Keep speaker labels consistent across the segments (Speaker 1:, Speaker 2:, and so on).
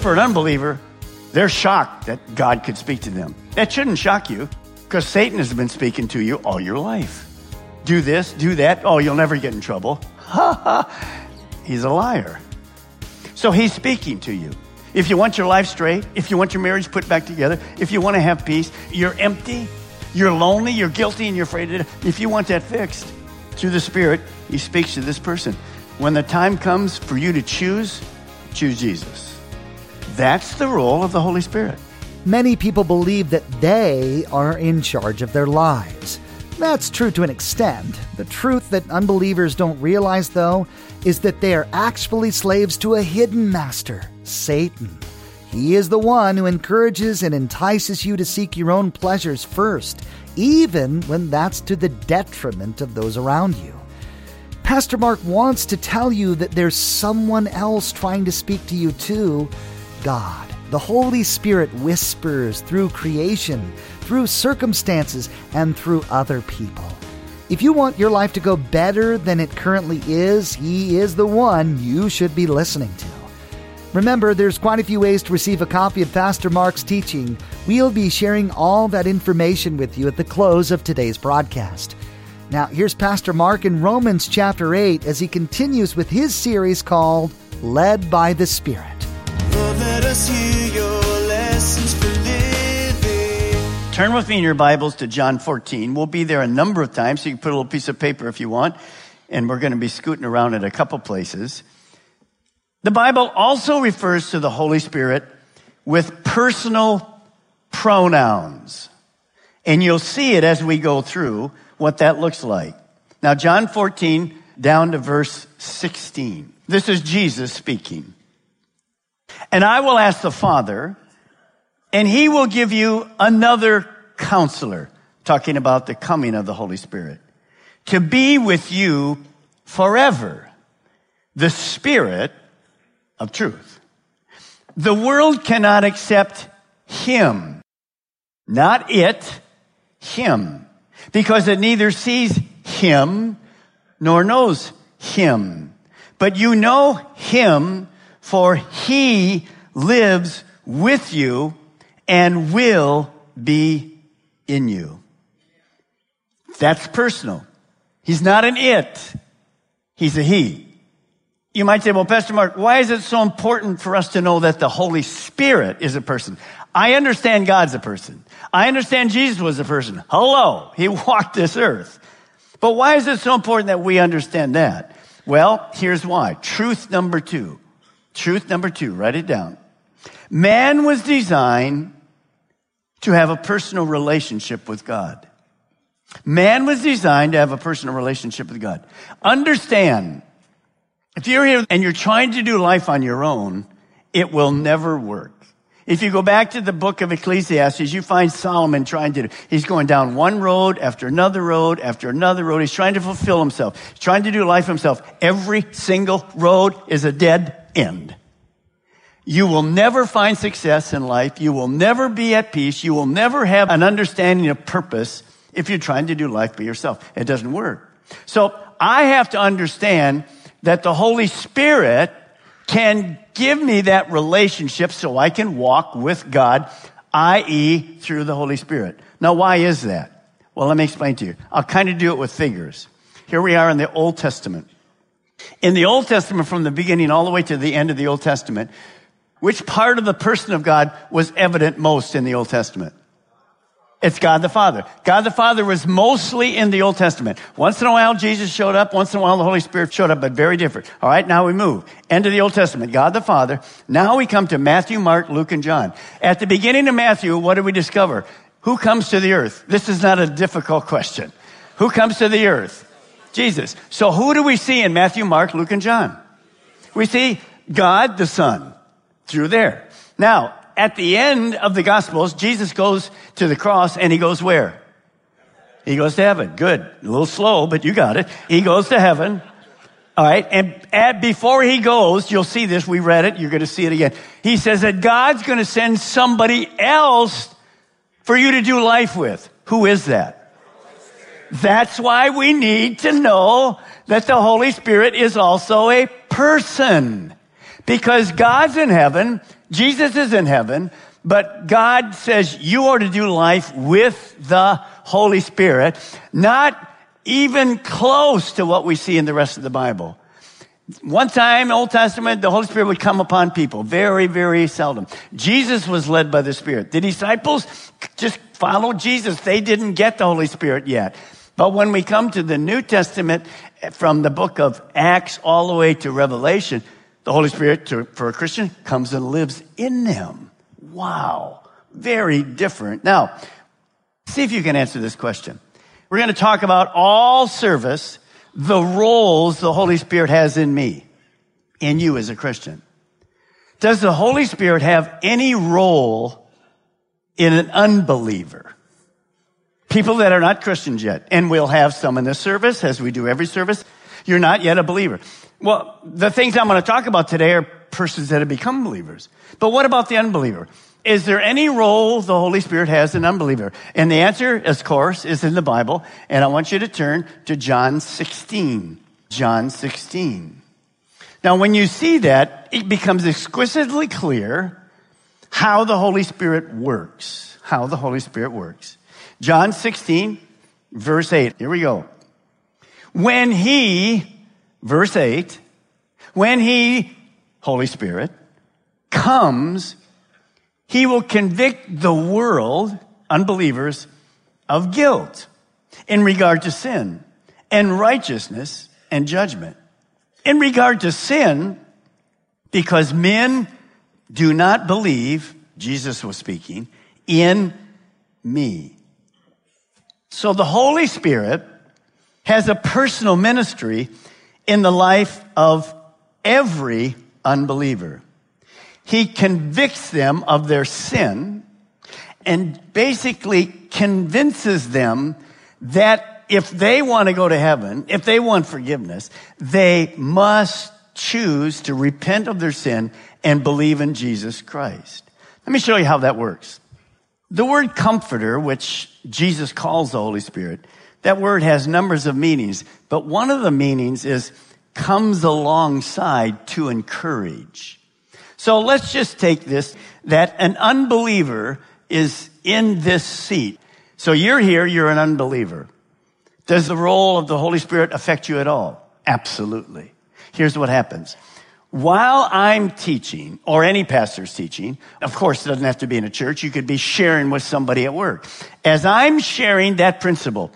Speaker 1: For
Speaker 2: an unbeliever, they're shocked that God could speak to them. That shouldn't shock you because Satan has been speaking to you all your life. Do this, do that. Oh, you'll never get in trouble. Ha. He's a liar. So he's speaking to you. If you want your life straight, if you want your marriage put back together, if you want to have peace, you're empty, you're lonely, you're guilty, and you're afraid. If you want that fixed through the Spirit, he speaks to this person. When the time comes for you to choose, choose Jesus. That's the role of the Holy Spirit.
Speaker 3: Many people believe that they are in charge of their lives. That's true to an extent. The truth that unbelievers don't realize, though, is that they are actually slaves to a hidden master, Satan. He is the one who encourages and entices you to seek your own pleasures first, even when that's to the detriment of those around you. Pastor Mark wants to tell you that there's someone else trying to speak to you too God. The Holy Spirit whispers through creation, through circumstances, and through other people. If you want your life to go better than it currently is, He is the one you should be listening to. Remember, there's quite a few ways to receive a copy of Pastor Mark's teaching. We'll be sharing all that information with you at the close of today's broadcast. Now, here's Pastor Mark in Romans chapter 8 as he continues with his series called Led by the Spirit.
Speaker 2: Turn with me in your Bibles to John 14. We'll be there a number of times, so you can put a little piece of paper if you want, and we're going to be scooting around at a couple places. The Bible also refers to the Holy Spirit with personal pronouns. And you'll see it as we go through what that looks like. Now, John 14, down to verse 16. This is Jesus speaking. And I will ask the Father, and he will give you another counselor, talking about the coming of the Holy Spirit, to be with you forever. The Spirit of truth. The world cannot accept him, not it, him, because it neither sees him nor knows him. But you know him, for he lives with you and will be in you. That's personal. He's not an it. He's a he. You might say, well, Pastor Mark, why is it so important for us to know that the Holy Spirit is a person? I understand God's a person. I understand Jesus was a person. Hello. He walked this earth. But why is it so important that we understand that? Well, here's why. Truth number two. Truth number two. Write it down. Man was designed to have a personal relationship with God. Man was designed to have a personal relationship with God. Understand if you're here and you're trying to do life on your own, it will never work. If you go back to the book of Ecclesiastes, you find Solomon trying to, he's going down one road after another road after another road. He's trying to fulfill himself. He's trying to do life himself. Every single road is a dead end. You will never find success in life. You will never be at peace. You will never have an understanding of purpose if you're trying to do life by yourself. It doesn't work. So I have to understand that the Holy Spirit can give me that relationship so I can walk with God, i.e., through the Holy Spirit. Now, why is that? Well, let me explain to you. I'll kind of do it with figures. Here we are in the Old Testament. In the Old Testament, from the beginning all the way to the end of the Old Testament, which part of the person of God was evident most in the Old Testament? It's God the Father. God the Father was mostly in the Old Testament. Once in a while, Jesus showed up. Once in a while, the Holy Spirit showed up, but very different. All right, now we move. End of the Old Testament. God the Father. Now we come to Matthew, Mark, Luke, and John. At the beginning of Matthew, what do we discover? Who comes to the earth? This is not a difficult question. Who comes to the earth? Jesus. So who do we see in Matthew, Mark, Luke, and John? We see God the Son through there. Now, at the end of the Gospels, Jesus goes to the cross and he goes where? He goes to heaven. Good. A little slow, but you got it. He goes to heaven. All right. And at, before he goes, you'll see this. We read it. You're going to see it again. He says that God's going to send somebody else for you to do life with. Who is that? That's why we need to know that the Holy Spirit is also a person. Because God's in heaven, Jesus is in heaven, but God says you are to do life with the Holy Spirit, not even close to what we see in the rest of the Bible. One time, Old Testament, the Holy Spirit would come upon people. Very, very seldom. Jesus was led by the Spirit. The disciples just followed Jesus. They didn't get the Holy Spirit yet. But when we come to the New Testament, from the book of Acts all the way to Revelation, the Holy Spirit, to, for a Christian, comes and lives in them. Wow. Very different. Now, see if you can answer this question. We're going to talk about all service, the roles the Holy Spirit has in me, in you as a Christian. Does the Holy Spirit have any role in an unbeliever? People that are not Christians yet. And we'll have some in this service, as we do every service. You're not yet a believer. Well, the things I'm going to talk about today are persons that have become believers. But what about the unbeliever? Is there any role the Holy Spirit has in unbeliever? And the answer, of course, is in the Bible. And I want you to turn to John 16. John 16. Now, when you see that, it becomes exquisitely clear how the Holy Spirit works. How the Holy Spirit works. John 16, verse 8. Here we go. When he verse 8, when he, Holy Spirit, comes, he will convict the world, unbelievers, of guilt in regard to sin and righteousness and judgment. In regard to sin, because men do not believe, Jesus was speaking, in me. So the Holy Spirit has a personal ministry in the life of every unbeliever. He convicts them of their sin and basically convinces them that if they want to go to heaven, if they want forgiveness, they must choose to repent of their sin and believe in Jesus Christ. Let me show you how that works. The word comforter, which Jesus calls the Holy Spirit, that word has numbers of meanings, but one of the meanings is comes alongside to encourage. So let's just take this that an unbeliever is in this seat. So you're here, you're an unbeliever. Does the role of the Holy Spirit affect you at all? Absolutely. Here's what happens. While I'm teaching, or any pastor's teaching, of course, it doesn't have to be in a church. You could be sharing with somebody at work. As I'm sharing that principle,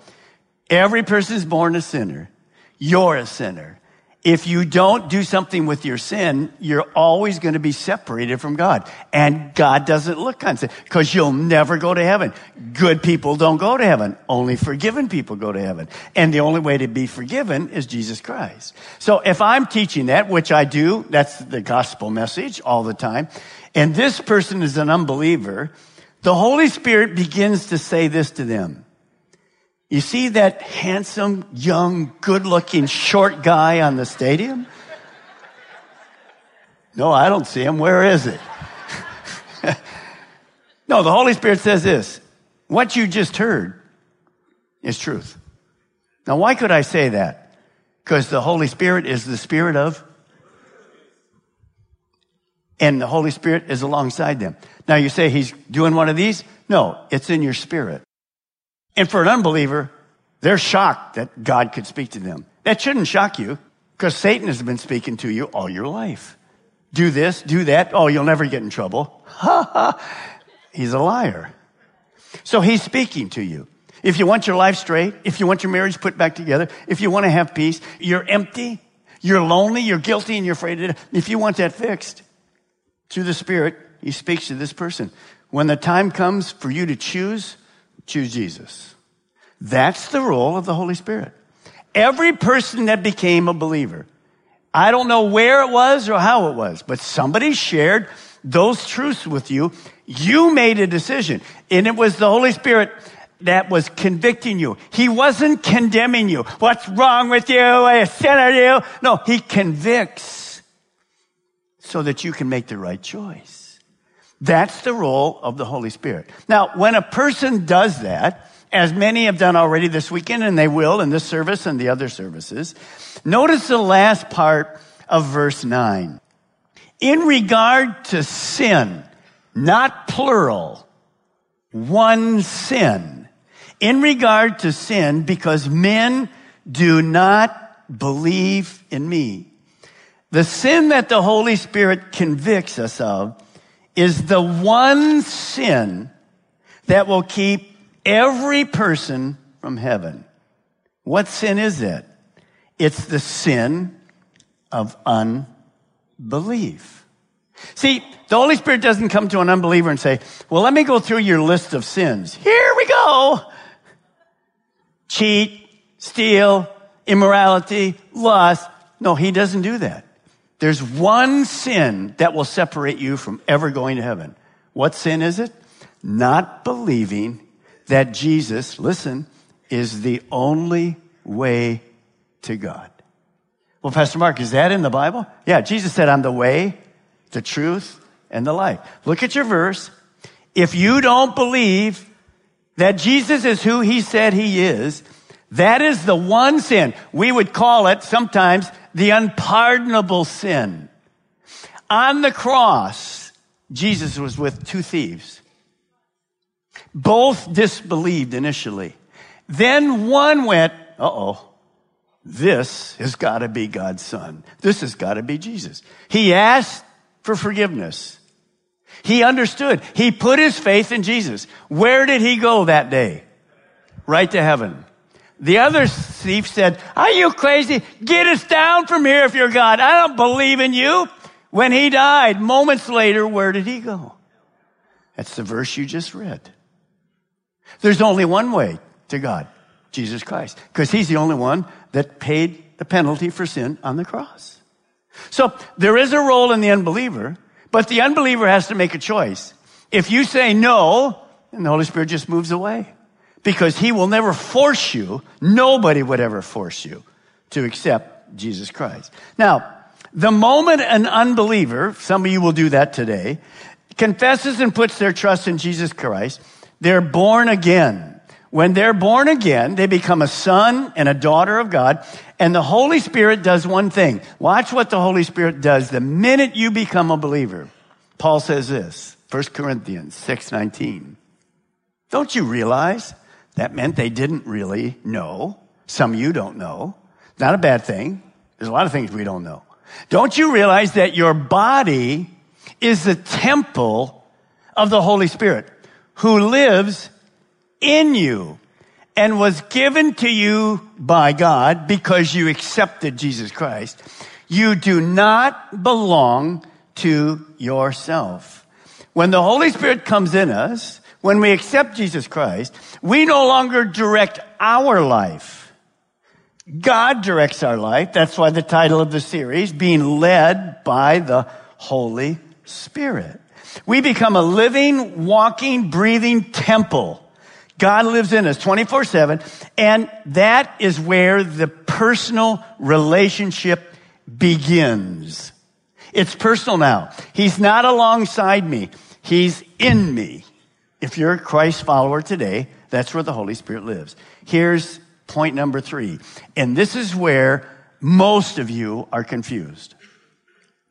Speaker 2: Every person is born a sinner. You're a sinner. If you don't do something with your sin, you're always going to be separated from God. And God doesn't look on sin because you'll never go to heaven. Good people don't go to heaven. Only forgiven people go to heaven. And the only way to be forgiven is Jesus Christ. So if I'm teaching that, which I do, that's the gospel message all the time. And this person is an unbeliever. The Holy Spirit begins to say this to them. You see that handsome, young, good looking, short guy on the stadium? No, I don't see him. Where is it? no, the Holy Spirit says this. What you just heard is truth. Now, why could I say that? Because the Holy Spirit is the Spirit of, and the Holy Spirit is alongside them. Now, you say he's doing one of these? No, it's in your spirit. And for an unbeliever, they're shocked that God could speak to them. That shouldn't shock you because Satan has been speaking to you all your life. Do this, do that. Oh, you'll never get in trouble. Ha ha. He's a liar. So he's speaking to you. If you want your life straight, if you want your marriage put back together, if you want to have peace, you're empty, you're lonely, you're guilty, and you're afraid of it. If you want that fixed, through the Spirit, he speaks to this person. When the time comes for you to choose, choose Jesus. That's the role of the Holy Spirit. Every person that became a believer, I don't know where it was or how it was, but somebody shared those truths with you. You made a decision and it was the Holy Spirit that was convicting you. He wasn't condemning you. What's wrong with you? A sinner you? No, he convicts so that you can make the right choice. That's the role of the Holy Spirit. Now, when a person does that, as many have done already this weekend, and they will in this service and the other services, notice the last part of verse 9. In regard to sin, not plural, one sin in regard to sin because men do not believe in me. The sin that the Holy Spirit convicts us of is the one sin that will keep every person from heaven. What sin is it? It's the sin of unbelief. See, the Holy Spirit doesn't come to an unbeliever and say, well, let me go through your list of sins. Here we go cheat, steal, immorality, lust. No, he doesn't do that. There's one sin that will separate you from ever going to heaven. What sin is it? Not believing that Jesus, listen, is the only way to God. Well, Pastor Mark, is that in the Bible? Yeah, Jesus said, I'm the way, the truth, and the life. Look at your verse. If you don't believe that Jesus is who he said he is, that is the one sin. We would call it sometimes the unpardonable sin. On the cross, Jesus was with two thieves. Both disbelieved initially. Then one went, uh oh, this has got to be God's son. This has got to be Jesus. He asked for forgiveness. He understood. He put his faith in Jesus. Where did he go that day? Right to heaven. The other thief said, are you crazy? Get us down from here if you're God. I don't believe in you. When he died, moments later, where did he go? That's the verse you just read. There's only one way to God, Jesus Christ, because he's the only one that paid the penalty for sin on the cross. So there is a role in the unbeliever, but the unbeliever has to make a choice. If you say no, then the Holy Spirit just moves away because he will never force you. Nobody would ever force you to accept Jesus Christ. Now, the moment an unbeliever, some of you will do that today, confesses and puts their trust in Jesus Christ, they're born again. When they're born again, they become a son and a daughter of God, and the Holy Spirit does one thing. Watch what the Holy Spirit does the minute you become a believer. Paul says this, 1 Corinthians 6:19. Don't you realize that meant they didn't really know? Some you don't know. Not a bad thing. There's a lot of things we don't know. Don't you realize that your body is the temple of the Holy Spirit who lives in you and was given to you by God because you accepted Jesus Christ. You do not belong to yourself. When the Holy Spirit comes in us, when we accept Jesus Christ, we no longer direct our life. God directs our life. That's why the title of the series, being led by the Holy Spirit. We become a living, walking, breathing temple God lives in us 24 7. And that is where the personal relationship begins. It's personal now. He's not alongside me. He's in me. If you're a Christ follower today, that's where the Holy Spirit lives. Here's point number three. And this is where most of you are confused.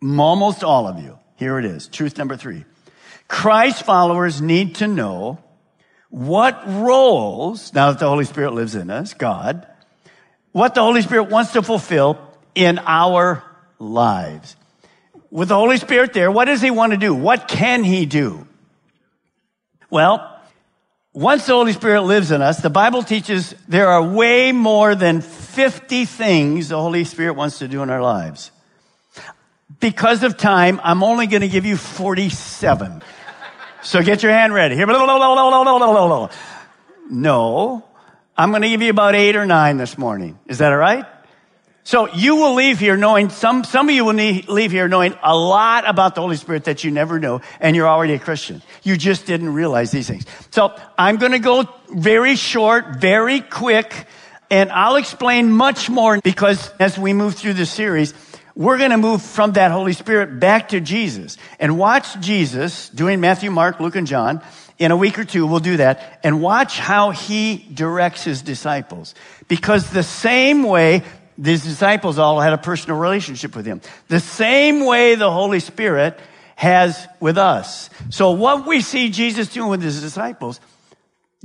Speaker 2: Almost all of you. Here it is. Truth number three. Christ followers need to know what roles, now that the Holy Spirit lives in us, God, what the Holy Spirit wants to fulfill in our lives. With the Holy Spirit there, what does He want to do? What can He do? Well, once the Holy Spirit lives in us, the Bible teaches there are way more than 50 things the Holy Spirit wants to do in our lives. Because of time, I'm only going to give you 47. So get your hand ready. Here. No, I'm going to give you about eight or nine this morning. Is that all right? So you will leave here knowing, some, some of you will leave here knowing a lot about the Holy Spirit that you never knew, and you're already a Christian. You just didn't realize these things. So I'm going to go very short, very quick, and I'll explain much more because as we move through the series, we're going to move from that Holy Spirit back to Jesus and watch Jesus doing Matthew, Mark, Luke, and John. In a week or two, we'll do that and watch how he directs his disciples. Because the same way these disciples all had a personal relationship with him. The same way the Holy Spirit has with us. So what we see Jesus doing with his disciples,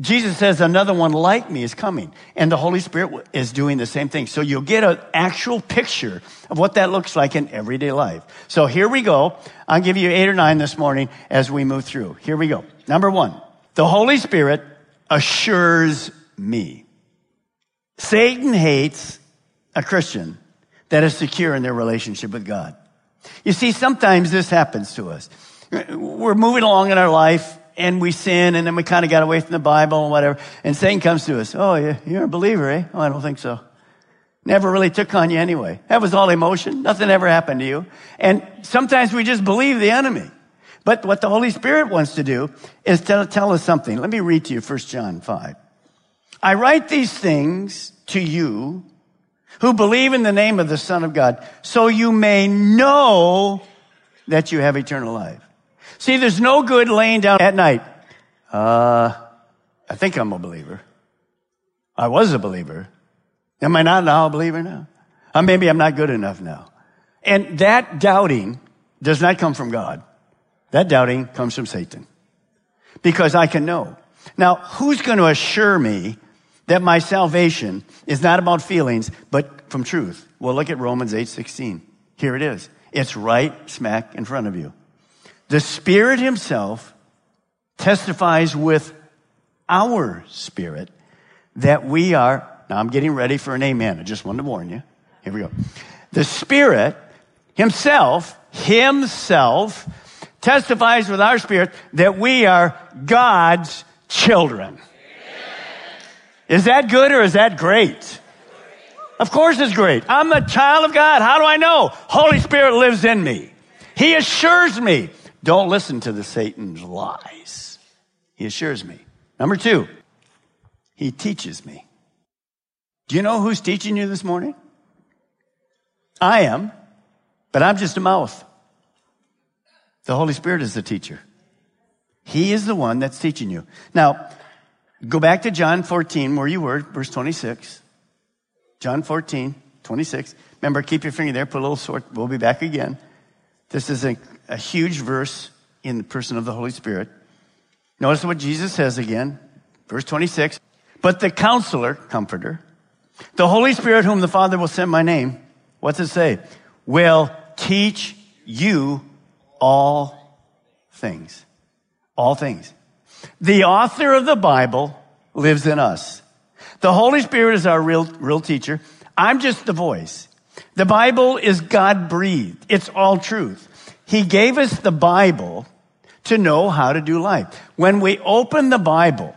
Speaker 2: Jesus says another one like me is coming. And the Holy Spirit is doing the same thing. So you'll get an actual picture of what that looks like in everyday life. So here we go. I'll give you eight or nine this morning as we move through. Here we go. Number one, the Holy Spirit assures me. Satan hates a Christian that is secure in their relationship with God. You see, sometimes this happens to us. We're moving along in our life and we sin and then we kind of got away from the Bible and whatever. And Satan comes to us. Oh, you're a believer, eh? Oh, I don't think so. Never really took on you anyway. That was all emotion. Nothing ever happened to you. And sometimes we just believe the enemy. But what the Holy Spirit wants to do is tell, tell us something. Let me read to you 1 John 5. I write these things to you who believe in the name of the Son of God, so you may know that you have eternal life. See, there's no good laying down at night. Uh, I think I'm a believer. I was a believer. Am I not now a believer now? Uh, maybe I'm not good enough now. And that doubting does not come from God. That doubting comes from Satan. Because I can know. Now, who's going to assure me that my salvation is not about feelings, but from truth. Well, look at Romans 8 16. Here it is. It's right smack in front of you. The Spirit Himself testifies with our spirit that we are, now I'm getting ready for an amen. I just wanted to warn you. Here we go. The Spirit Himself, Himself, testifies with our spirit that we are God's children. Is that good or is that great? Of course it's great. I'm a child of God. How do I know? Holy Spirit lives in me. He assures me. Don't listen to the Satan's lies. He assures me. Number two, he teaches me. Do you know who's teaching you this morning? I am, but I'm just a mouth. The Holy Spirit is the teacher. He is the one that's teaching you. Now, Go back to John 14, where you were, verse 26. John 14, 26. Remember, keep your finger there, put a little sword. We'll be back again. This is a, a huge verse in the person of the Holy Spirit. Notice what Jesus says again, verse 26. But the counselor, comforter, the Holy Spirit whom the Father will send my name, what's it say? Will teach you all things. All things. The author of the Bible lives in us. The Holy Spirit is our real, real teacher. I'm just the voice. The Bible is God breathed. It's all truth. He gave us the Bible to know how to do life. When we open the Bible,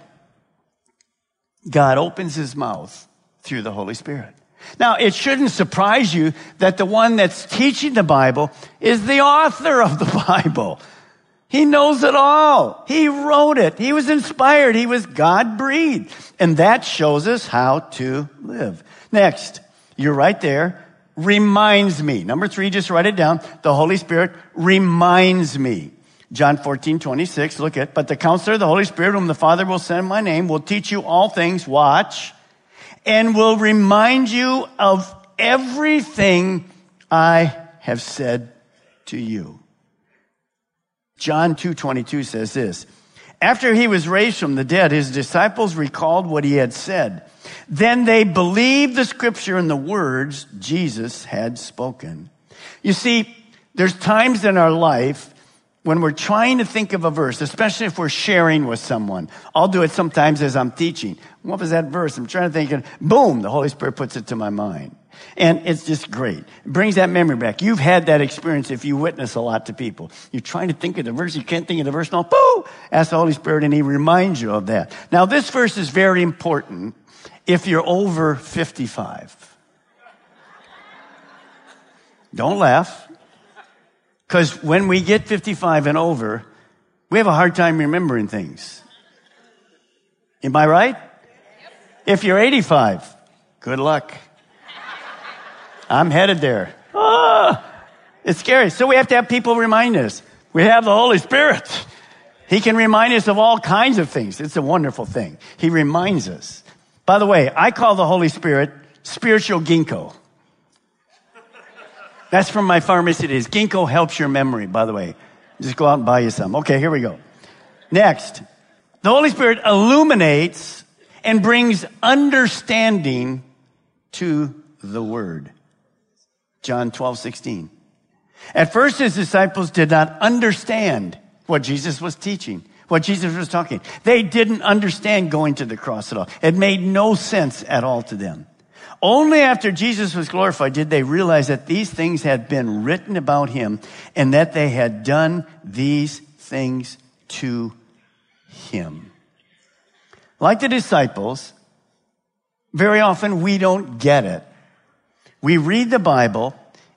Speaker 2: God opens his mouth through the Holy Spirit. Now, it shouldn't surprise you that the one that's teaching the Bible is the author of the Bible. He knows it all. He wrote it. He was inspired. He was God breathed. And that shows us how to live. Next, you're right there. Reminds me. Number three, just write it down. The Holy Spirit reminds me. John 14, 26, look at, but the counselor, the Holy Spirit, whom the Father will send in my name, will teach you all things, watch, and will remind you of everything I have said to you. John 2:22 says this. After he was raised from the dead, his disciples recalled what he had said. Then they believed the scripture and the words Jesus had spoken. You see, there's times in our life when we're trying to think of a verse, especially if we're sharing with someone, I'll do it sometimes as I'm teaching. What was that verse? I'm trying to think, and boom, the Holy Spirit puts it to my mind. And it's just great. It brings that memory back. You've had that experience if you witness a lot to people. You're trying to think of the verse, you can't think of the verse, no, boo! Ask the Holy Spirit and He reminds you of that. Now, this verse is very important if you're over 55. Don't laugh. Because when we get 55 and over, we have a hard time remembering things. Am I right? If you're 85, good luck. I'm headed there. Ah, it's scary. So we have to have people remind us. We have the Holy Spirit. He can remind us of all kinds of things. It's a wonderful thing. He reminds us. By the way, I call the Holy Spirit spiritual ginkgo. That's from my pharmacy days. Ginkgo helps your memory, by the way. Just go out and buy you some. Okay, here we go. Next. The Holy Spirit illuminates and brings understanding to the Word. John 12, 16. At first, his disciples did not understand what Jesus was teaching, what Jesus was talking. They didn't understand going to the cross at all. It made no sense at all to them. Only after Jesus was glorified did they realize that these things had been written about him and that they had done these things to him. Like the disciples, very often we don't get it. We read the Bible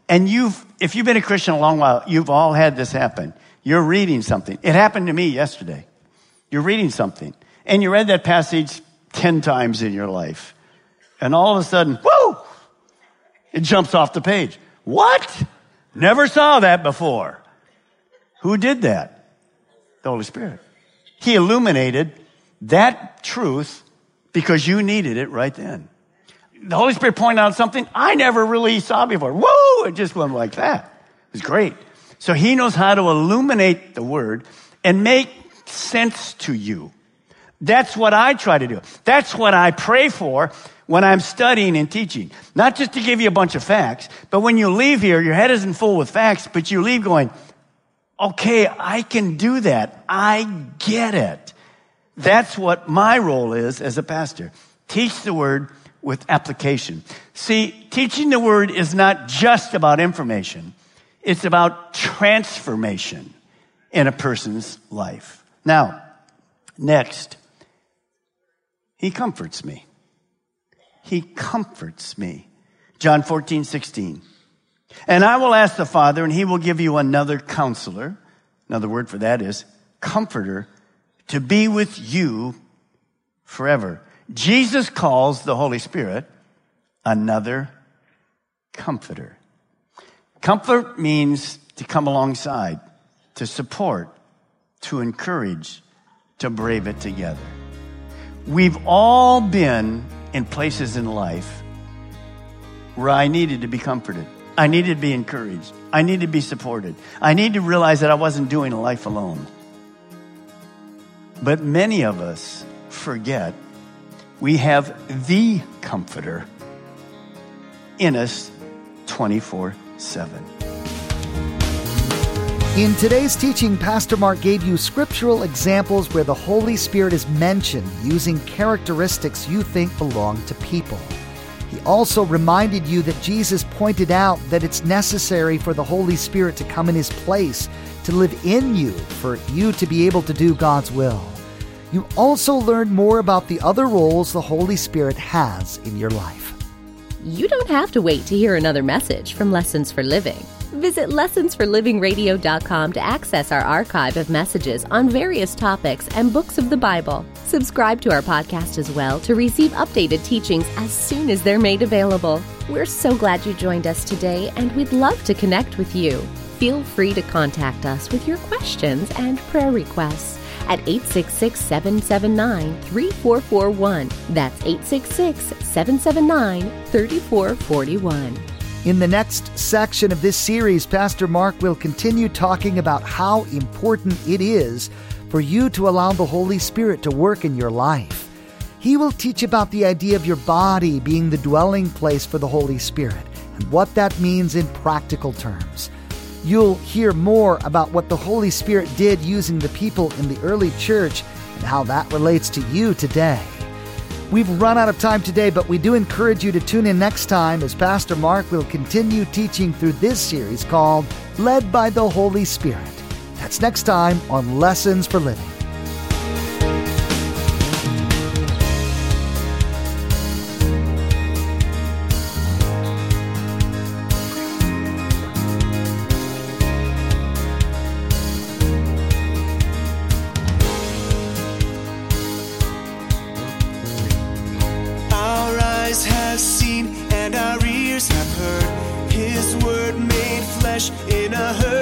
Speaker 2: and you've, if you've been a Christian a long while, you've all had this happen. You're reading something. It happened to me yesterday. You're reading something and you read that passage 10 times in your life and all of a sudden, whoo, it jumps off the page. What? Never saw that before. Who did that? The Holy Spirit. He illuminated that truth because you needed it right then. The Holy Spirit pointed out something I never really saw before. Whoa! It just went like that. It was great. So he knows how to illuminate the word and make sense to you. That's what I try to do. That's what I pray for when I'm studying and teaching. Not just to give you a bunch of facts, but when you leave here, your head isn't full with facts, but you leave going, okay, I can do that. I get it. That's what my role is as a pastor. Teach the word with application. See, teaching the word is not just about information. It's about transformation in a person's life. Now, next, he comforts me. He comforts me. John 14, 16. And I will ask the Father, and he will give you another counselor. Another word for that is comforter to be with you forever. Jesus calls the Holy Spirit another comforter. Comfort means to come alongside, to support, to encourage, to brave it together. We've all been in places in life where I needed to be comforted. I needed to be encouraged. I needed to be supported. I needed to realize that I wasn't doing life alone. But many of us forget we have the comforter in us 24 7.
Speaker 3: In today's teaching, Pastor Mark gave you scriptural examples where the Holy Spirit is mentioned using characteristics you think belong to people. He also reminded you that Jesus pointed out that it's necessary for the Holy Spirit to come in His place, to live in you, for you to be able to do God's will. You also learn more about the other roles the Holy Spirit has in your life.
Speaker 4: You don't have to wait to hear another message from Lessons for Living. Visit lessonsforlivingradio.com to access our archive of messages on various topics and books of the Bible. Subscribe to our podcast as well to receive updated teachings as soon as they're made available. We're so glad you joined us today and we'd love to connect with you. Feel free to contact us with your questions and prayer requests at 866 779 3441. That's 866 779 3441.
Speaker 3: In the next section of this series, Pastor Mark will continue talking about how important it is for you to allow the Holy Spirit to work in your life. He will teach about the idea of your body being the dwelling place for the Holy Spirit and what that means in practical terms. You'll hear more about what the Holy Spirit did using the people in the early church and how that relates to you today. We've run out of time today, but we do encourage you to tune in next time as Pastor Mark will continue teaching through this series called Led by the Holy Spirit. That's next time on Lessons for Living.
Speaker 1: In a hurting